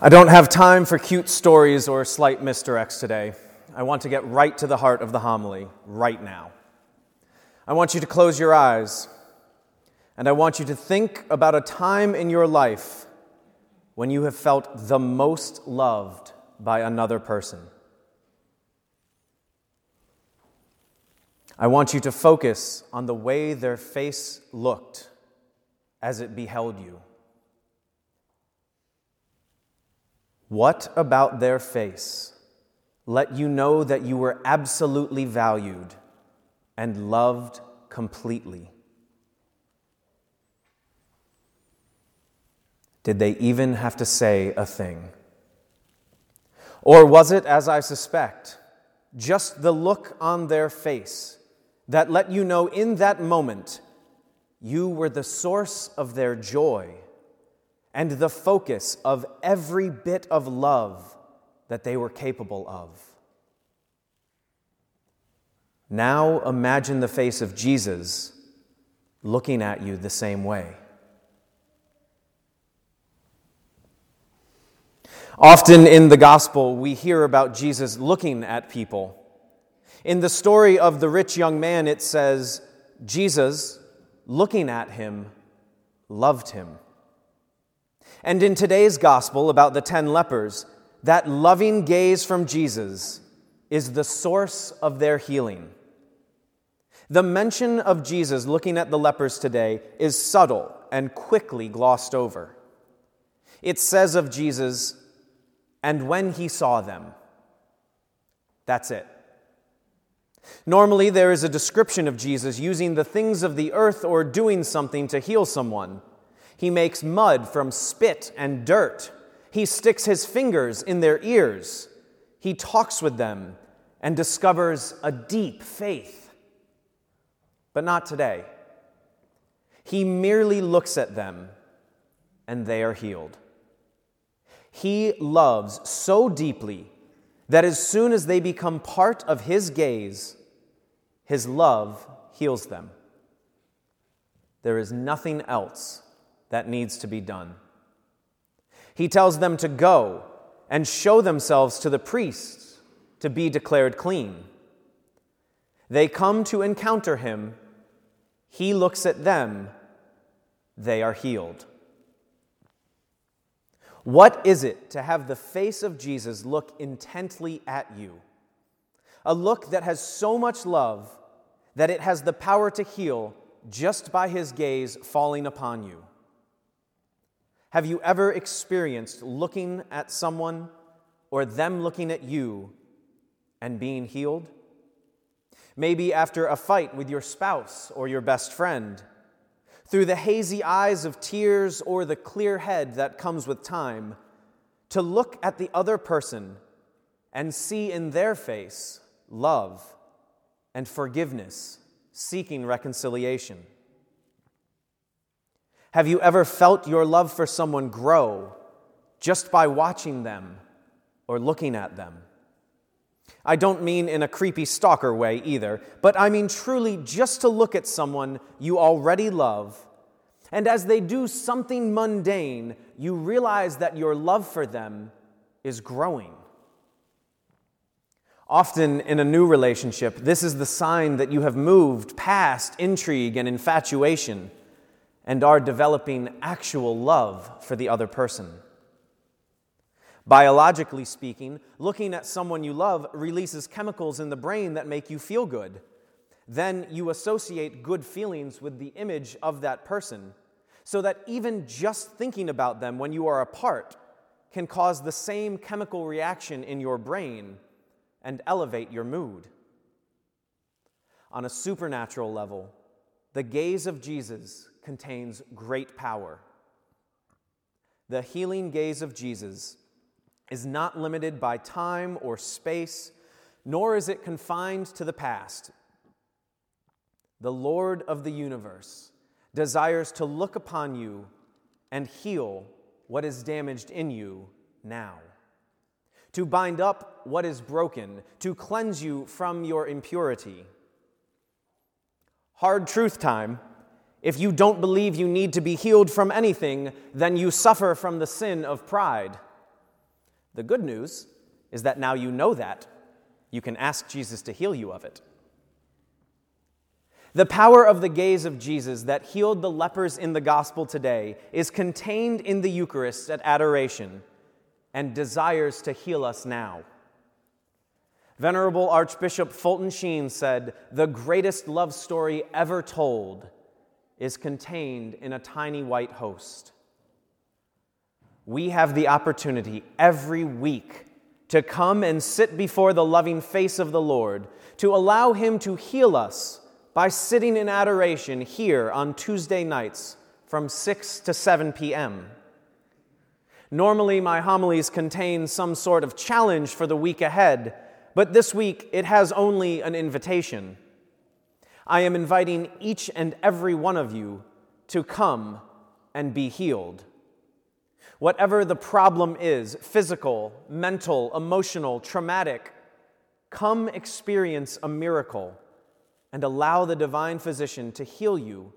I don't have time for cute stories or slight misdirects today. I want to get right to the heart of the homily right now. I want you to close your eyes and I want you to think about a time in your life when you have felt the most loved by another person. I want you to focus on the way their face looked as it beheld you. What about their face let you know that you were absolutely valued and loved completely? Did they even have to say a thing? Or was it, as I suspect, just the look on their face that let you know in that moment you were the source of their joy? And the focus of every bit of love that they were capable of. Now imagine the face of Jesus looking at you the same way. Often in the gospel, we hear about Jesus looking at people. In the story of the rich young man, it says, Jesus, looking at him, loved him. And in today's gospel about the ten lepers, that loving gaze from Jesus is the source of their healing. The mention of Jesus looking at the lepers today is subtle and quickly glossed over. It says of Jesus, and when he saw them. That's it. Normally, there is a description of Jesus using the things of the earth or doing something to heal someone. He makes mud from spit and dirt. He sticks his fingers in their ears. He talks with them and discovers a deep faith. But not today. He merely looks at them and they are healed. He loves so deeply that as soon as they become part of his gaze, his love heals them. There is nothing else that needs to be done. He tells them to go and show themselves to the priests to be declared clean. They come to encounter him. He looks at them. They are healed. What is it to have the face of Jesus look intently at you? A look that has so much love that it has the power to heal just by his gaze falling upon you. Have you ever experienced looking at someone or them looking at you and being healed? Maybe after a fight with your spouse or your best friend, through the hazy eyes of tears or the clear head that comes with time, to look at the other person and see in their face love and forgiveness, seeking reconciliation. Have you ever felt your love for someone grow just by watching them or looking at them? I don't mean in a creepy stalker way either, but I mean truly just to look at someone you already love, and as they do something mundane, you realize that your love for them is growing. Often in a new relationship, this is the sign that you have moved past intrigue and infatuation and are developing actual love for the other person. Biologically speaking, looking at someone you love releases chemicals in the brain that make you feel good. Then you associate good feelings with the image of that person, so that even just thinking about them when you are apart can cause the same chemical reaction in your brain and elevate your mood. On a supernatural level, the gaze of Jesus contains great power. The healing gaze of Jesus is not limited by time or space, nor is it confined to the past. The Lord of the universe desires to look upon you and heal what is damaged in you now, to bind up what is broken, to cleanse you from your impurity. Hard truth time if you don't believe you need to be healed from anything, then you suffer from the sin of pride. The good news is that now you know that, you can ask Jesus to heal you of it. The power of the gaze of Jesus that healed the lepers in the gospel today is contained in the Eucharist at adoration and desires to heal us now. Venerable Archbishop Fulton Sheen said, The greatest love story ever told is contained in a tiny white host. We have the opportunity every week to come and sit before the loving face of the Lord, to allow Him to heal us by sitting in adoration here on Tuesday nights from 6 to 7 p.m. Normally, my homilies contain some sort of challenge for the week ahead, but this week it has only an invitation. I am inviting each and every one of you to come and be healed. Whatever the problem is physical, mental, emotional, traumatic come experience a miracle and allow the divine physician to heal you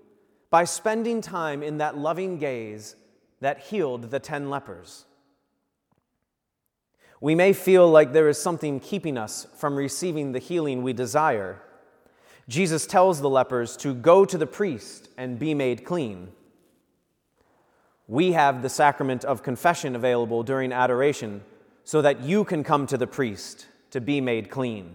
by spending time in that loving gaze that healed the ten lepers. We may feel like there is something keeping us from receiving the healing we desire. Jesus tells the lepers to go to the priest and be made clean. We have the sacrament of confession available during adoration so that you can come to the priest to be made clean.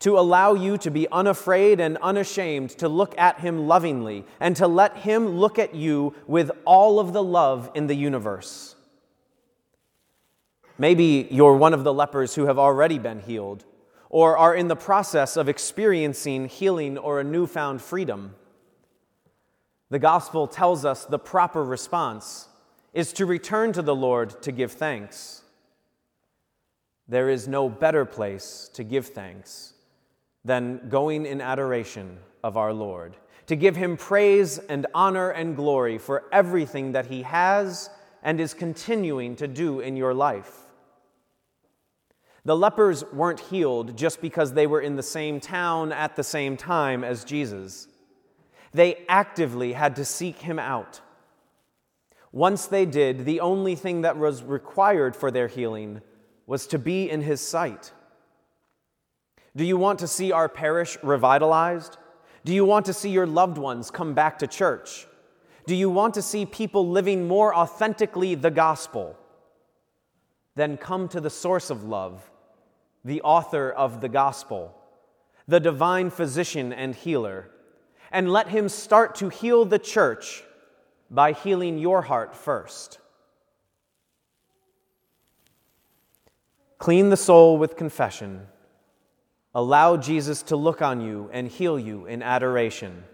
To allow you to be unafraid and unashamed to look at him lovingly and to let him look at you with all of the love in the universe. Maybe you're one of the lepers who have already been healed or are in the process of experiencing healing or a newfound freedom. The gospel tells us the proper response is to return to the Lord to give thanks. There is no better place to give thanks than going in adoration of our Lord, to give him praise and honor and glory for everything that he has and is continuing to do in your life. The lepers weren't healed just because they were in the same town at the same time as Jesus. They actively had to seek him out. Once they did, the only thing that was required for their healing was to be in his sight. Do you want to see our parish revitalized? Do you want to see your loved ones come back to church? Do you want to see people living more authentically the gospel? Then come to the source of love, the author of the gospel, the divine physician and healer and let Him start to heal the church by healing your heart first. Clean the soul with confession. Allow Jesus to look on you and heal you in adoration,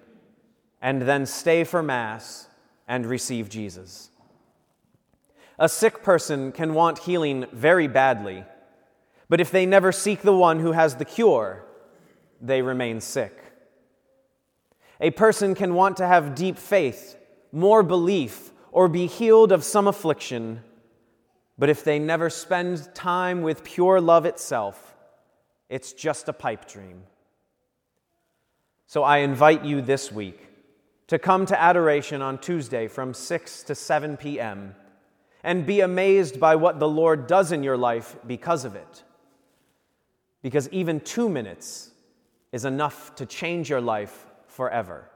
and then stay for Mass and receive Jesus. A sick person can want healing very badly, but if they never seek the one who has the cure, they remain sick. A person can want to have deep faith, more belief, or be healed of some affliction, but if they never spend time with pure love itself, it's just a pipe dream. So I invite you this week to come to adoration on Tuesday from 6 to 7 p.m. and be amazed by what the Lord does in your life because of it. Because even two minutes is enough to change your life forever.